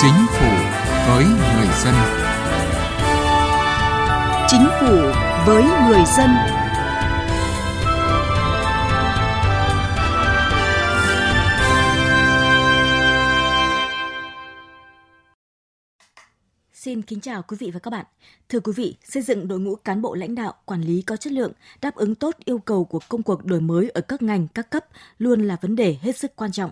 Chính phủ với người dân. Chính phủ với người dân. Xin kính chào quý vị và các bạn. Thưa quý vị, xây dựng đội ngũ cán bộ lãnh đạo, quản lý có chất lượng, đáp ứng tốt yêu cầu của công cuộc đổi mới ở các ngành, các cấp luôn là vấn đề hết sức quan trọng.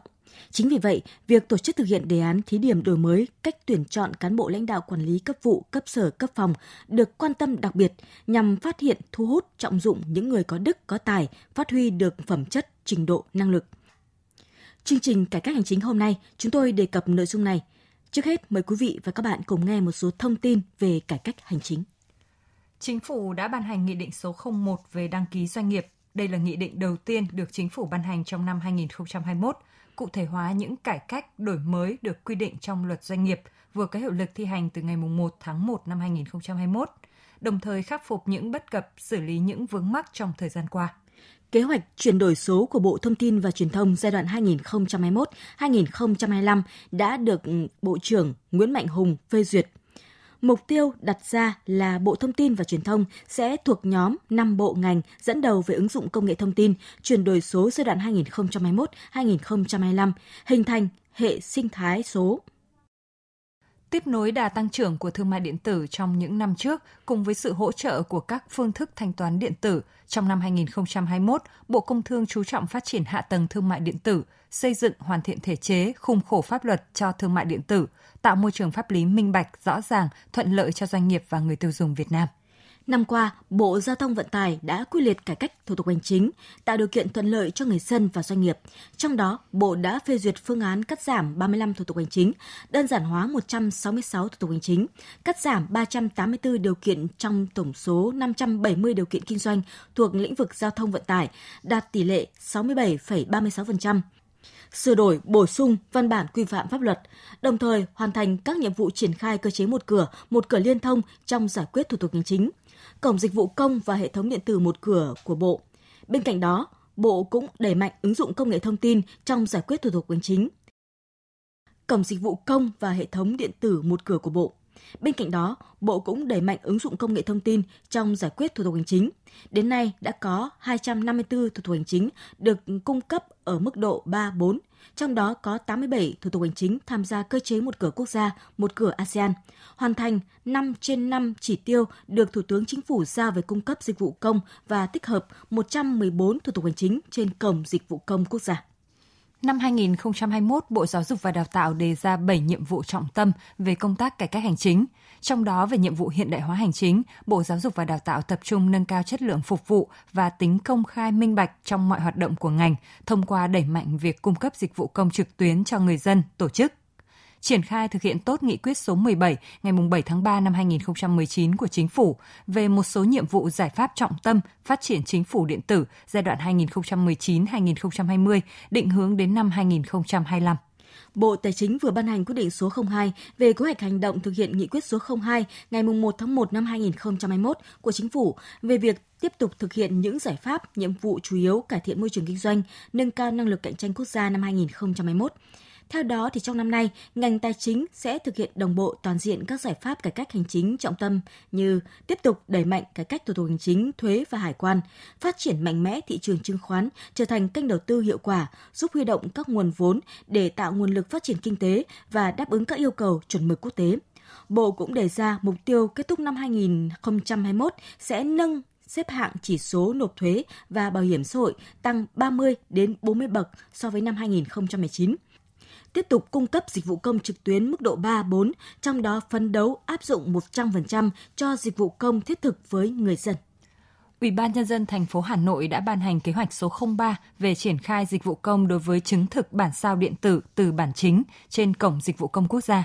Chính vì vậy, việc tổ chức thực hiện đề án thí điểm đổi mới cách tuyển chọn cán bộ lãnh đạo quản lý cấp vụ, cấp sở, cấp phòng được quan tâm đặc biệt nhằm phát hiện, thu hút, trọng dụng những người có đức, có tài, phát huy được phẩm chất, trình độ, năng lực. Chương trình cải cách hành chính hôm nay, chúng tôi đề cập nội dung này. Trước hết, mời quý vị và các bạn cùng nghe một số thông tin về cải cách hành chính. Chính phủ đã ban hành Nghị định số 01 về đăng ký doanh nghiệp. Đây là nghị định đầu tiên được chính phủ ban hành trong năm 2021 cụ thể hóa những cải cách, đổi mới được quy định trong luật doanh nghiệp vừa có hiệu lực thi hành từ ngày 1 tháng 1 năm 2021, đồng thời khắc phục những bất cập, xử lý những vướng mắc trong thời gian qua. Kế hoạch chuyển đổi số của Bộ Thông tin và Truyền thông giai đoạn 2021-2025 đã được Bộ trưởng Nguyễn Mạnh Hùng phê duyệt Mục tiêu đặt ra là Bộ Thông tin và Truyền thông sẽ thuộc nhóm 5 bộ ngành dẫn đầu về ứng dụng công nghệ thông tin, chuyển đổi số giai đoạn 2021-2025, hình thành hệ sinh thái số tiếp nối đà tăng trưởng của thương mại điện tử trong những năm trước cùng với sự hỗ trợ của các phương thức thanh toán điện tử. Trong năm 2021, Bộ Công Thương chú trọng phát triển hạ tầng thương mại điện tử, xây dựng hoàn thiện thể chế, khung khổ pháp luật cho thương mại điện tử, tạo môi trường pháp lý minh bạch, rõ ràng, thuận lợi cho doanh nghiệp và người tiêu dùng Việt Nam. Năm qua, Bộ Giao thông Vận tải đã quy liệt cải cách thủ tục hành chính, tạo điều kiện thuận lợi cho người dân và doanh nghiệp. Trong đó, Bộ đã phê duyệt phương án cắt giảm 35 thủ tục hành chính, đơn giản hóa 166 thủ tục hành chính, cắt giảm 384 điều kiện trong tổng số 570 điều kiện kinh doanh thuộc lĩnh vực giao thông vận tải, đạt tỷ lệ 67,36% sửa đổi, bổ sung văn bản quy phạm pháp luật, đồng thời hoàn thành các nhiệm vụ triển khai cơ chế một cửa, một cửa liên thông trong giải quyết thủ tục hành chính, cổng dịch vụ công và hệ thống điện tử một cửa của Bộ. Bên cạnh đó, Bộ cũng đẩy mạnh ứng dụng công nghệ thông tin trong giải quyết thủ tục hành chính. Cổng dịch vụ công và hệ thống điện tử một cửa của Bộ. Bên cạnh đó, Bộ cũng đẩy mạnh ứng dụng công nghệ thông tin trong giải quyết thủ tục hành chính. Đến nay đã có 254 thủ tục hành chính được cung cấp ở mức độ 3, 4, trong đó có 87 thủ tục hành chính tham gia cơ chế một cửa quốc gia, một cửa ASEAN, hoàn thành 5 trên 5 chỉ tiêu được Thủ tướng Chính phủ giao về cung cấp dịch vụ công và tích hợp 114 thủ tục hành chính trên cổng dịch vụ công quốc gia. Năm 2021, Bộ Giáo dục và Đào tạo đề ra 7 nhiệm vụ trọng tâm về công tác cải cách hành chính. Trong đó về nhiệm vụ hiện đại hóa hành chính, Bộ Giáo dục và Đào tạo tập trung nâng cao chất lượng phục vụ và tính công khai minh bạch trong mọi hoạt động của ngành thông qua đẩy mạnh việc cung cấp dịch vụ công trực tuyến cho người dân, tổ chức triển khai thực hiện tốt nghị quyết số 17 ngày 7 tháng 3 năm 2019 của Chính phủ về một số nhiệm vụ giải pháp trọng tâm phát triển chính phủ điện tử giai đoạn 2019-2020, định hướng đến năm 2025. Bộ Tài chính vừa ban hành quyết định số 02 về kế hoạch hành động thực hiện nghị quyết số 02 ngày 1 tháng 1 năm 2021 của Chính phủ về việc tiếp tục thực hiện những giải pháp, nhiệm vụ chủ yếu cải thiện môi trường kinh doanh, nâng cao năng lực cạnh tranh quốc gia năm 2021. Theo đó, thì trong năm nay, ngành tài chính sẽ thực hiện đồng bộ toàn diện các giải pháp cải cách hành chính trọng tâm như tiếp tục đẩy mạnh cải cách thủ tục hành chính, thuế và hải quan, phát triển mạnh mẽ thị trường chứng khoán trở thành kênh đầu tư hiệu quả, giúp huy động các nguồn vốn để tạo nguồn lực phát triển kinh tế và đáp ứng các yêu cầu chuẩn mực quốc tế. Bộ cũng đề ra mục tiêu kết thúc năm 2021 sẽ nâng xếp hạng chỉ số nộp thuế và bảo hiểm xã hội tăng 30 đến 40 bậc so với năm 2019 tiếp tục cung cấp dịch vụ công trực tuyến mức độ 3, 4, trong đó phấn đấu áp dụng 100% cho dịch vụ công thiết thực với người dân. Ủy ban nhân dân thành phố Hà Nội đã ban hành kế hoạch số 03 về triển khai dịch vụ công đối với chứng thực bản sao điện tử từ bản chính trên cổng dịch vụ công quốc gia.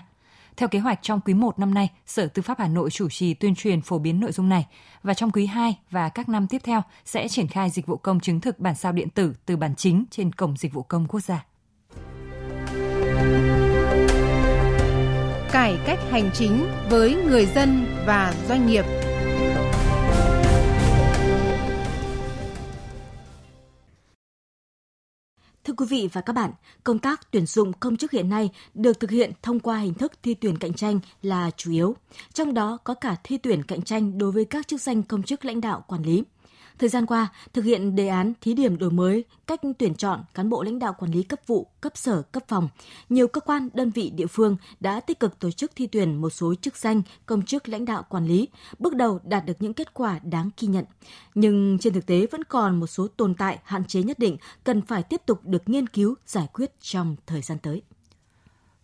Theo kế hoạch trong quý 1 năm nay, Sở Tư pháp Hà Nội chủ trì tuyên truyền phổ biến nội dung này và trong quý 2 và các năm tiếp theo sẽ triển khai dịch vụ công chứng thực bản sao điện tử từ bản chính trên cổng dịch vụ công quốc gia. Cải cách hành chính với người dân và doanh nghiệp. Thưa quý vị và các bạn, công tác tuyển dụng công chức hiện nay được thực hiện thông qua hình thức thi tuyển cạnh tranh là chủ yếu, trong đó có cả thi tuyển cạnh tranh đối với các chức danh công chức lãnh đạo quản lý. Thời gian qua, thực hiện đề án thí điểm đổi mới cách tuyển chọn cán bộ lãnh đạo quản lý cấp vụ, cấp sở, cấp phòng, nhiều cơ quan, đơn vị địa phương đã tích cực tổ chức thi tuyển một số chức danh công chức lãnh đạo quản lý, bước đầu đạt được những kết quả đáng ghi nhận. Nhưng trên thực tế vẫn còn một số tồn tại, hạn chế nhất định cần phải tiếp tục được nghiên cứu, giải quyết trong thời gian tới.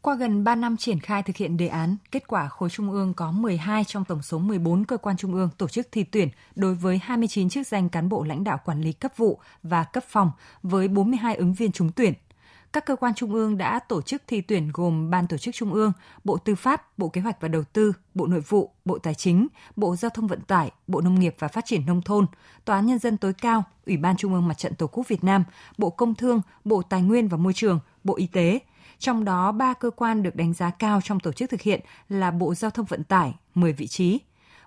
Qua gần 3 năm triển khai thực hiện đề án, kết quả khối trung ương có 12 trong tổng số 14 cơ quan trung ương tổ chức thi tuyển đối với 29 chức danh cán bộ lãnh đạo quản lý cấp vụ và cấp phòng với 42 ứng viên trúng tuyển. Các cơ quan trung ương đã tổ chức thi tuyển gồm Ban tổ chức Trung ương, Bộ Tư pháp, Bộ Kế hoạch và Đầu tư, Bộ Nội vụ, Bộ Tài chính, Bộ Giao thông Vận tải, Bộ Nông nghiệp và Phát triển Nông thôn, Tòa án Nhân dân tối cao, Ủy ban Trung ương Mặt trận Tổ quốc Việt Nam, Bộ Công Thương, Bộ Tài nguyên và Môi trường, Bộ Y tế, trong đó, ba cơ quan được đánh giá cao trong tổ chức thực hiện là Bộ Giao thông Vận tải 10 vị trí,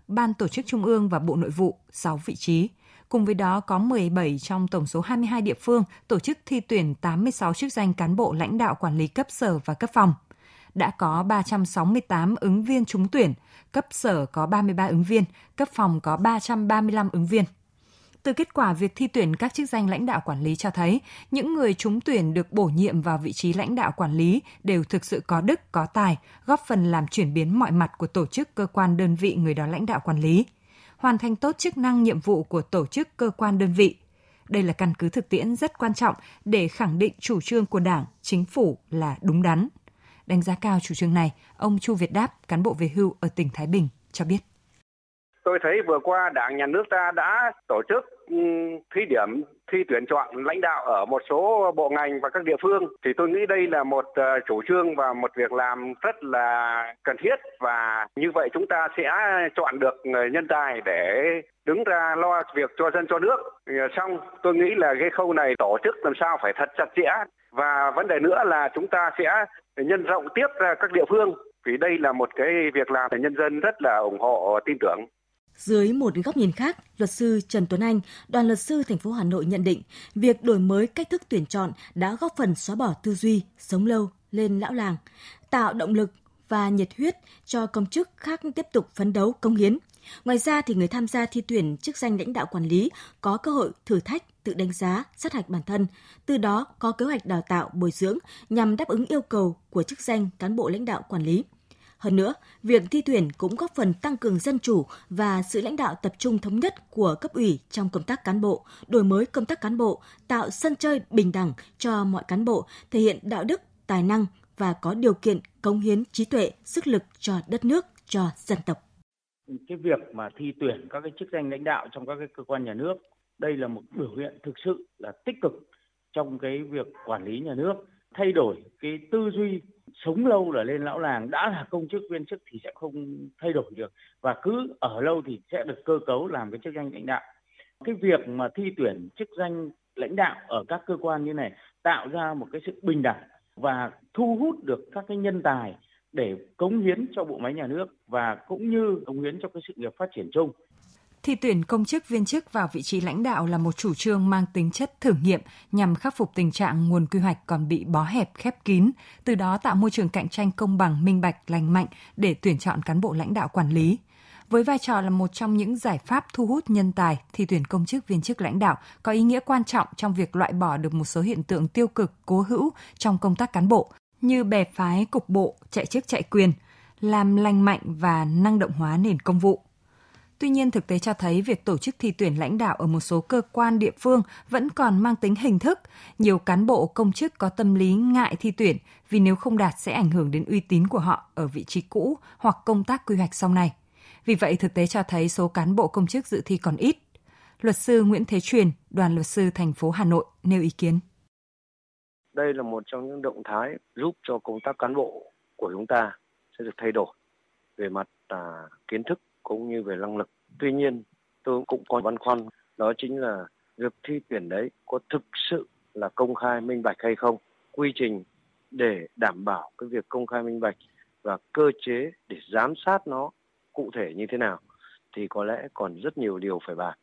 Ban Tổ chức Trung ương và Bộ Nội vụ 6 vị trí. Cùng với đó có 17 trong tổng số 22 địa phương tổ chức thi tuyển 86 chức danh cán bộ lãnh đạo quản lý cấp sở và cấp phòng. Đã có 368 ứng viên trúng tuyển, cấp sở có 33 ứng viên, cấp phòng có 335 ứng viên. Từ kết quả việc thi tuyển các chức danh lãnh đạo quản lý cho thấy, những người trúng tuyển được bổ nhiệm vào vị trí lãnh đạo quản lý đều thực sự có đức, có tài, góp phần làm chuyển biến mọi mặt của tổ chức cơ quan đơn vị người đó lãnh đạo quản lý, hoàn thành tốt chức năng nhiệm vụ của tổ chức cơ quan đơn vị. Đây là căn cứ thực tiễn rất quan trọng để khẳng định chủ trương của Đảng, chính phủ là đúng đắn. Đánh giá cao chủ trương này, ông Chu Việt Đáp, cán bộ về hưu ở tỉnh Thái Bình, cho biết. Tôi thấy vừa qua Đảng, nhà nước ta đã tổ chức ừ, thí điểm, thi tuyển chọn lãnh đạo ở một số bộ ngành và các địa phương. Thì tôi nghĩ đây là một ờ, chủ trương và một việc làm rất là cần thiết và như vậy chúng ta sẽ chọn được nhân tài để đứng ra lo việc cho dân, cho nước. Ờ, xong, tôi nghĩ là cái khâu này tổ chức làm sao phải thật chặt chẽ. Và vấn đề nữa là chúng ta sẽ nhân rộng tiếp ra các địa phương, vì đây là một cái việc làm để nhân dân rất là ủng hộ, tin tưởng dưới một góc nhìn khác, luật sư Trần Tuấn Anh, đoàn luật sư thành phố Hà Nội nhận định, việc đổi mới cách thức tuyển chọn đã góp phần xóa bỏ tư duy sống lâu lên lão làng, tạo động lực và nhiệt huyết cho công chức khác tiếp tục phấn đấu công hiến. Ngoài ra thì người tham gia thi tuyển chức danh lãnh đạo quản lý có cơ hội thử thách, tự đánh giá, sát hạch bản thân, từ đó có kế hoạch đào tạo, bồi dưỡng nhằm đáp ứng yêu cầu của chức danh cán bộ lãnh đạo quản lý. Hơn nữa, việc thi tuyển cũng góp phần tăng cường dân chủ và sự lãnh đạo tập trung thống nhất của cấp ủy trong công tác cán bộ, đổi mới công tác cán bộ, tạo sân chơi bình đẳng cho mọi cán bộ, thể hiện đạo đức, tài năng và có điều kiện cống hiến trí tuệ, sức lực cho đất nước, cho dân tộc. Cái việc mà thi tuyển các cái chức danh lãnh đạo trong các cái cơ quan nhà nước, đây là một biểu hiện thực sự là tích cực trong cái việc quản lý nhà nước, thay đổi cái tư duy sống lâu là lên lão làng, đã là công chức viên chức thì sẽ không thay đổi được. Và cứ ở lâu thì sẽ được cơ cấu làm cái chức danh lãnh đạo. Cái việc mà thi tuyển chức danh lãnh đạo ở các cơ quan như này tạo ra một cái sự bình đẳng và thu hút được các cái nhân tài để cống hiến cho bộ máy nhà nước và cũng như cống hiến cho cái sự nghiệp phát triển chung. Thi tuyển công chức viên chức vào vị trí lãnh đạo là một chủ trương mang tính chất thử nghiệm nhằm khắc phục tình trạng nguồn quy hoạch còn bị bó hẹp khép kín, từ đó tạo môi trường cạnh tranh công bằng, minh bạch, lành mạnh để tuyển chọn cán bộ lãnh đạo quản lý. Với vai trò là một trong những giải pháp thu hút nhân tài, thì tuyển công chức viên chức lãnh đạo có ý nghĩa quan trọng trong việc loại bỏ được một số hiện tượng tiêu cực cố hữu trong công tác cán bộ, như bè phái cục bộ, chạy chức chạy quyền, làm lành mạnh và năng động hóa nền công vụ. Tuy nhiên, thực tế cho thấy việc tổ chức thi tuyển lãnh đạo ở một số cơ quan địa phương vẫn còn mang tính hình thức. Nhiều cán bộ công chức có tâm lý ngại thi tuyển vì nếu không đạt sẽ ảnh hưởng đến uy tín của họ ở vị trí cũ hoặc công tác quy hoạch sau này. Vì vậy, thực tế cho thấy số cán bộ công chức dự thi còn ít. Luật sư Nguyễn Thế Truyền, đoàn luật sư thành phố Hà Nội nêu ý kiến. Đây là một trong những động thái giúp cho công tác cán bộ của chúng ta sẽ được thay đổi về mặt à, kiến thức cũng như về năng lực. Tuy nhiên, tôi cũng có băn khoăn, đó chính là việc thi tuyển đấy có thực sự là công khai minh bạch hay không, quy trình để đảm bảo cái việc công khai minh bạch và cơ chế để giám sát nó cụ thể như thế nào thì có lẽ còn rất nhiều điều phải bàn.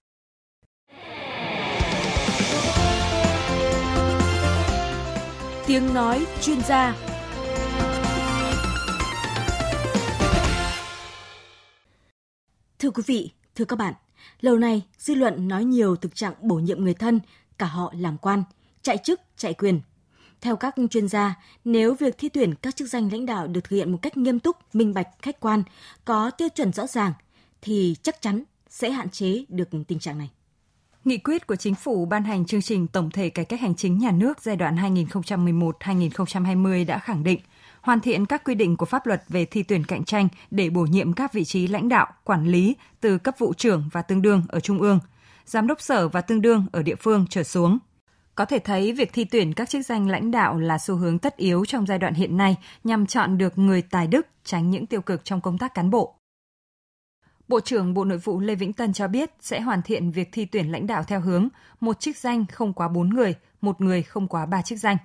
Tiếng nói chuyên gia Thưa quý vị, thưa các bạn, lâu nay dư luận nói nhiều thực trạng bổ nhiệm người thân, cả họ làm quan, chạy chức, chạy quyền. Theo các chuyên gia, nếu việc thi tuyển các chức danh lãnh đạo được thực hiện một cách nghiêm túc, minh bạch, khách quan, có tiêu chuẩn rõ ràng, thì chắc chắn sẽ hạn chế được tình trạng này. Nghị quyết của chính phủ ban hành chương trình tổng thể cải cách hành chính nhà nước giai đoạn 2011-2020 đã khẳng định hoàn thiện các quy định của pháp luật về thi tuyển cạnh tranh để bổ nhiệm các vị trí lãnh đạo, quản lý từ cấp vụ trưởng và tương đương ở trung ương, giám đốc sở và tương đương ở địa phương trở xuống. Có thể thấy việc thi tuyển các chức danh lãnh đạo là xu hướng tất yếu trong giai đoạn hiện nay nhằm chọn được người tài đức, tránh những tiêu cực trong công tác cán bộ. Bộ trưởng Bộ Nội vụ Lê Vĩnh Tân cho biết sẽ hoàn thiện việc thi tuyển lãnh đạo theo hướng một chức danh không quá 4 người, một người không quá 3 chức danh.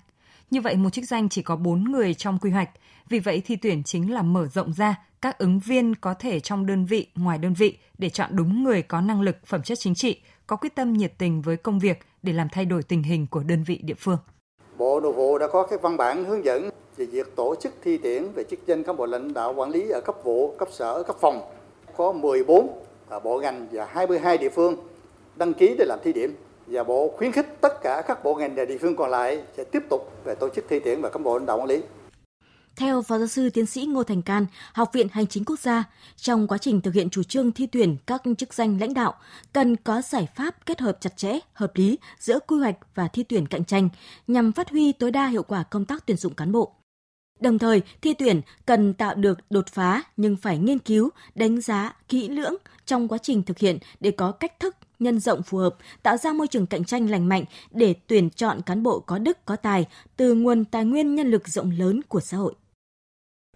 Như vậy một chức danh chỉ có 4 người trong quy hoạch, vì vậy thi tuyển chính là mở rộng ra các ứng viên có thể trong đơn vị, ngoài đơn vị để chọn đúng người có năng lực, phẩm chất chính trị, có quyết tâm nhiệt tình với công việc để làm thay đổi tình hình của đơn vị địa phương. Bộ Nội vụ đã có các văn bản hướng dẫn về việc tổ chức thi tuyển về chức danh cán bộ lãnh đạo quản lý ở cấp vụ, cấp sở, cấp phòng. Có 14 à, bộ ngành và 22 địa phương đăng ký để làm thí điểm và bộ khuyến khích tất cả các bộ ngành và địa phương còn lại sẽ tiếp tục về tổ chức thi tuyển và cán bộ lãnh đạo quản lý. Theo Phó giáo sư tiến sĩ Ngô Thành Can, Học viện Hành chính Quốc gia, trong quá trình thực hiện chủ trương thi tuyển các chức danh lãnh đạo, cần có giải pháp kết hợp chặt chẽ, hợp lý giữa quy hoạch và thi tuyển cạnh tranh nhằm phát huy tối đa hiệu quả công tác tuyển dụng cán bộ. Đồng thời, thi tuyển cần tạo được đột phá nhưng phải nghiên cứu, đánh giá kỹ lưỡng trong quá trình thực hiện để có cách thức nhân rộng phù hợp, tạo ra môi trường cạnh tranh lành mạnh để tuyển chọn cán bộ có đức có tài từ nguồn tài nguyên nhân lực rộng lớn của xã hội.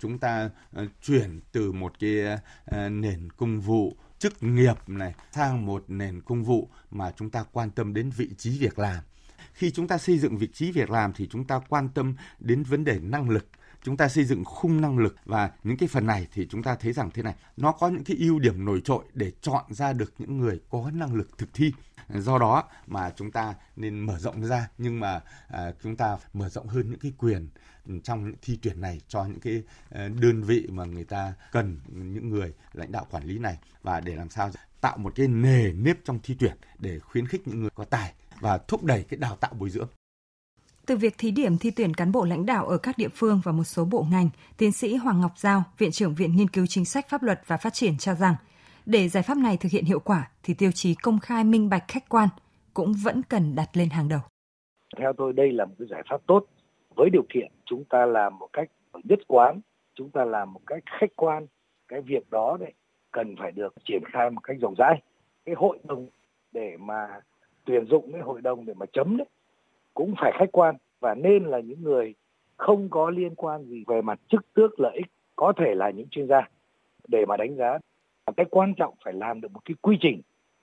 Chúng ta ờ, chuyển từ một cái ờ, nền công vụ chức nghiệp này sang một nền công vụ mà chúng ta quan tâm đến vị trí việc làm. Khi chúng ta xây dựng vị trí việc làm thì chúng ta quan tâm đến vấn đề năng lực chúng ta xây dựng khung năng lực và những cái phần này thì chúng ta thấy rằng thế này nó có những cái ưu điểm nổi trội để chọn ra được những người có năng lực thực thi. Do đó mà chúng ta nên mở rộng ra nhưng mà à, chúng ta mở rộng hơn những cái quyền trong những thi tuyển này cho những cái ờ, đơn vị mà người ta cần những người lãnh đạo quản lý này. Và để làm sao tạo một cái nề nếp trong thi tuyển để khuyến khích những người có tài và thúc đẩy cái đào tạo bồi dưỡng từ việc thí điểm thi tuyển cán bộ lãnh đạo ở các địa phương và một số bộ ngành, tiến sĩ Hoàng Ngọc Giao, Viện trưởng Viện Nghiên cứu Chính sách Pháp luật và Phát triển cho rằng, để giải pháp này thực hiện hiệu quả thì tiêu chí công khai minh bạch khách quan cũng vẫn cần đặt lên hàng đầu. Theo tôi đây là một cái giải pháp tốt với điều kiện chúng ta làm một cách nhất quán, chúng ta làm một cách khách quan. Cái việc đó đấy cần phải được triển khai một cách rộng rãi. Cái hội đồng để mà tuyển dụng cái hội đồng để mà chấm đấy cũng phải khách quan và nên là những người không có liên quan gì về mặt chức tước lợi ích, có thể là những chuyên gia, để mà đánh giá. Cái quan trọng phải làm được một cái quy trình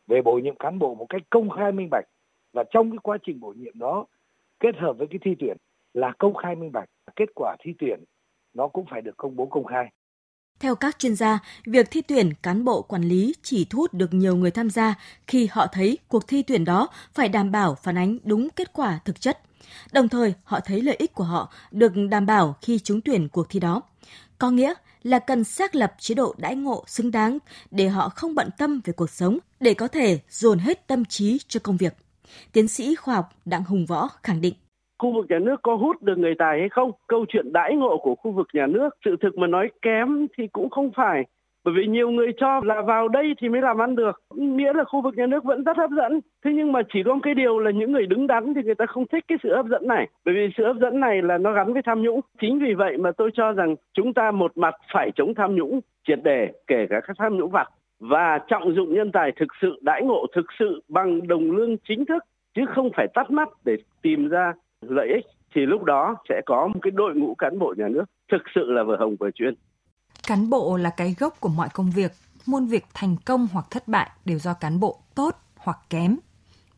về bổ nhiệm cán bộ một cách công khai minh bạch. Và trong cái quá trình bổ nhiệm đó, kết hợp với cái thi tuyển là công khai minh bạch. Kết quả thi tuyển nó cũng phải được công bố công khai theo các chuyên gia, việc thi tuyển cán bộ quản lý chỉ thu hút được nhiều người tham gia khi họ thấy cuộc thi tuyển đó phải đảm bảo phản ánh đúng kết quả thực chất. Đồng thời, họ thấy lợi ích của họ được đảm bảo khi trúng tuyển cuộc thi đó. Có nghĩa là cần xác lập chế độ đãi ngộ xứng đáng để họ không bận tâm về cuộc sống, để có thể dồn hết tâm trí cho công việc. Tiến sĩ khoa học Đặng Hùng Võ khẳng định khu vực nhà nước có hút được người tài hay không? Câu chuyện đãi ngộ của khu vực nhà nước, sự thực mà nói kém thì cũng không phải. Bởi vì nhiều người cho là vào đây thì mới làm ăn được. Nghĩa là khu vực nhà nước vẫn rất hấp dẫn. Thế nhưng mà chỉ có một cái điều là những người đứng đắn thì người ta không thích cái sự hấp dẫn này. Bởi vì sự hấp dẫn này là nó gắn với tham nhũng. Chính vì vậy mà tôi cho rằng chúng ta một mặt phải chống tham nhũng, triệt đề kể cả các tham nhũng vặt, và trọng dụng nhân tài thực sự, đãi ngộ thực sự bằng đồng lương chính thức, chứ không phải tắt mắt để tìm ra lợi ích thì lúc đó sẽ có một cái đội ngũ cán bộ nhà nước thực sự là vừa hồng vừa chuyên. Cán bộ là cái gốc của mọi công việc, muôn việc thành công hoặc thất bại đều do cán bộ tốt hoặc kém.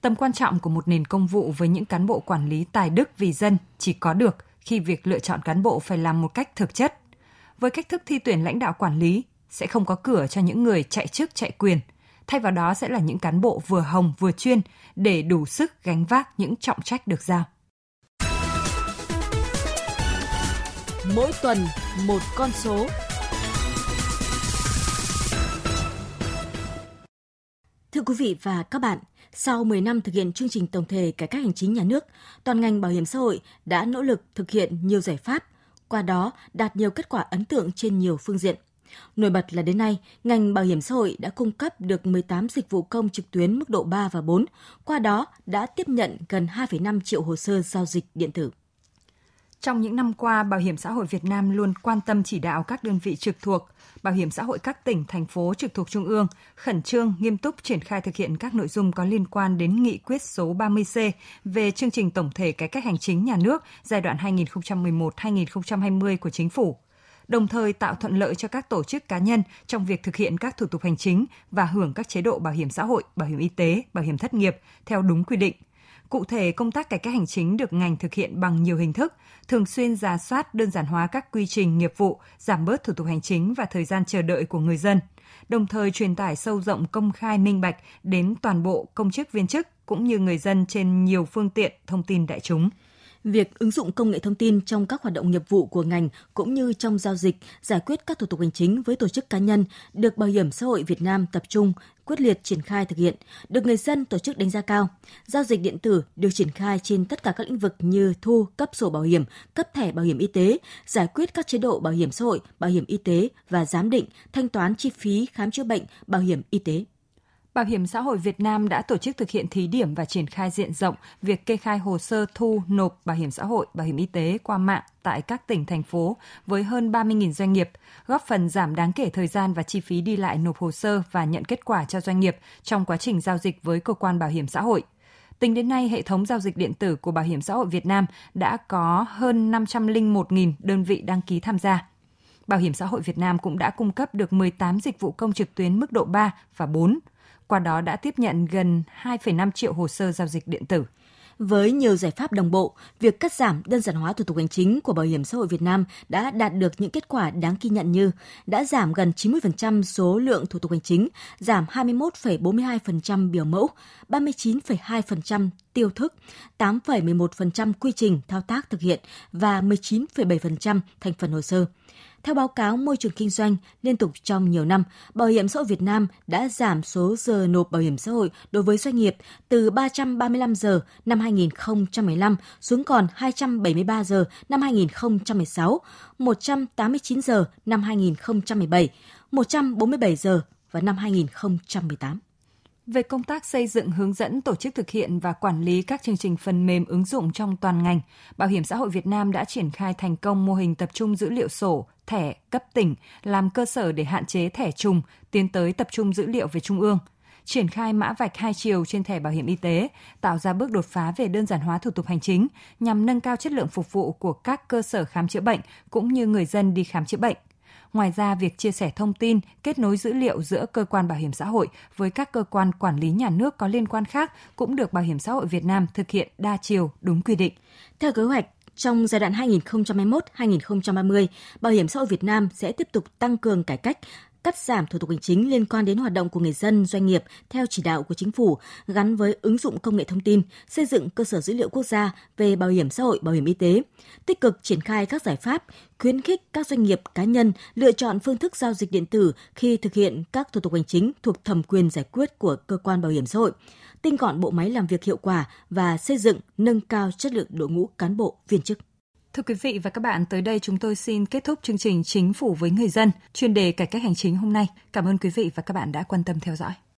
Tầm quan trọng của một nền công vụ với những cán bộ quản lý tài đức vì dân chỉ có được khi việc lựa chọn cán bộ phải làm một cách thực chất. Với cách thức thi tuyển lãnh đạo quản lý sẽ không có cửa cho những người chạy chức chạy quyền, thay vào đó sẽ là những cán bộ vừa hồng vừa chuyên để đủ sức gánh vác những trọng trách được giao. Mỗi tuần một con số. Thưa quý vị và các bạn, sau 10 năm thực hiện chương trình tổng thể cải cách hành chính nhà nước, toàn ngành bảo hiểm xã hội đã nỗ lực thực hiện nhiều giải pháp, qua đó đạt nhiều kết quả ấn tượng trên nhiều phương diện. Nổi bật là đến nay, ngành bảo hiểm xã hội đã cung cấp được 18 dịch vụ công trực tuyến mức độ 3 và 4, qua đó đã tiếp nhận gần 2,5 triệu hồ sơ giao dịch điện tử. Trong những năm qua, Bảo hiểm xã hội Việt Nam luôn quan tâm chỉ đạo các đơn vị trực thuộc, Bảo hiểm xã hội các tỉnh, thành phố trực thuộc Trung ương khẩn trương, nghiêm túc triển khai thực hiện các nội dung có liên quan đến nghị quyết số 30C về chương trình tổng thể cải cách hành chính nhà nước giai đoạn 2011-2020 của Chính phủ đồng thời tạo thuận lợi cho các tổ chức cá nhân trong việc thực hiện các thủ tục hành chính và hưởng các chế độ bảo hiểm xã hội, bảo hiểm y tế, bảo hiểm thất nghiệp theo đúng quy định. Cụ thể, công tác cải cách hành chính được ngành thực hiện bằng nhiều hình thức, thường xuyên giả soát đơn giản hóa các quy trình nghiệp vụ, giảm bớt thủ tục hành chính và thời gian chờ đợi của người dân, đồng thời truyền tải sâu rộng công khai minh bạch đến toàn bộ công chức viên chức cũng như người dân trên nhiều phương tiện thông tin đại chúng việc ứng dụng công nghệ thông tin trong các hoạt động nghiệp vụ của ngành cũng như trong giao dịch, giải quyết các thủ tục hành chính với tổ chức cá nhân được Bảo hiểm xã hội Việt Nam tập trung quyết liệt triển khai thực hiện, được người dân tổ chức đánh giá cao. Giao dịch điện tử được triển khai trên tất cả các lĩnh vực như thu, cấp sổ bảo hiểm, cấp thẻ bảo hiểm y tế, giải quyết các chế độ bảo hiểm xã hội, bảo hiểm y tế và giám định, thanh toán chi phí khám chữa bệnh, bảo hiểm y tế. Bảo hiểm xã hội Việt Nam đã tổ chức thực hiện thí điểm và triển khai diện rộng việc kê khai hồ sơ thu nộp bảo hiểm xã hội, bảo hiểm y tế qua mạng tại các tỉnh, thành phố với hơn 30.000 doanh nghiệp, góp phần giảm đáng kể thời gian và chi phí đi lại nộp hồ sơ và nhận kết quả cho doanh nghiệp trong quá trình giao dịch với cơ quan bảo hiểm xã hội. Tính đến nay, hệ thống giao dịch điện tử của Bảo hiểm xã hội Việt Nam đã có hơn 501.000 đơn vị đăng ký tham gia. Bảo hiểm xã hội Việt Nam cũng đã cung cấp được 18 dịch vụ công trực tuyến mức độ 3 và 4 qua đó đã tiếp nhận gần 2,5 triệu hồ sơ giao dịch điện tử. Với nhiều giải pháp đồng bộ, việc cắt giảm đơn giản hóa thủ tục hành chính của Bảo hiểm xã hội Việt Nam đã đạt được những kết quả đáng ghi nhận như đã giảm gần 90% số lượng thủ tục hành chính, giảm 21,42% biểu mẫu, 39,2% tiêu thức, 8,11% quy trình thao tác thực hiện và 19,7% thành phần hồ sơ. Theo báo cáo môi trường kinh doanh, liên tục trong nhiều năm, Bảo hiểm xã hội Việt Nam đã giảm số giờ nộp bảo hiểm xã hội đối với doanh nghiệp từ 335 giờ năm 2015 xuống còn 273 giờ năm 2016, 189 giờ năm 2017, 147 giờ vào năm 2018 về công tác xây dựng hướng dẫn tổ chức thực hiện và quản lý các chương trình phần mềm ứng dụng trong toàn ngành, Bảo hiểm xã hội Việt Nam đã triển khai thành công mô hình tập trung dữ liệu sổ, thẻ cấp tỉnh làm cơ sở để hạn chế thẻ trùng, tiến tới tập trung dữ liệu về trung ương triển khai mã vạch hai chiều trên thẻ bảo hiểm y tế, tạo ra bước đột phá về đơn giản hóa thủ tục hành chính nhằm nâng cao chất lượng phục vụ của các cơ sở khám chữa bệnh cũng như người dân đi khám chữa bệnh. Ngoài ra, việc chia sẻ thông tin, kết nối dữ liệu giữa cơ quan bảo hiểm xã hội với các cơ quan quản lý nhà nước có liên quan khác cũng được Bảo hiểm xã hội Việt Nam thực hiện đa chiều đúng quy định. Theo kế hoạch, trong giai đoạn 2021-2030, Bảo hiểm xã hội Việt Nam sẽ tiếp tục tăng cường cải cách, cắt giảm thủ tục hành chính liên quan đến hoạt động của người dân, doanh nghiệp theo chỉ đạo của chính phủ gắn với ứng dụng công nghệ thông tin, xây dựng cơ sở dữ liệu quốc gia về bảo hiểm xã hội, bảo hiểm y tế, tích cực triển khai các giải pháp khuyến khích các doanh nghiệp cá nhân lựa chọn phương thức giao dịch điện tử khi thực hiện các thủ tục hành chính thuộc thẩm quyền giải quyết của cơ quan bảo hiểm xã hội, tinh gọn bộ máy làm việc hiệu quả và xây dựng nâng cao chất lượng đội ngũ cán bộ viên chức. Thưa quý vị và các bạn, tới đây chúng tôi xin kết thúc chương trình Chính phủ với người dân, chuyên đề cải cách hành chính hôm nay. Cảm ơn quý vị và các bạn đã quan tâm theo dõi.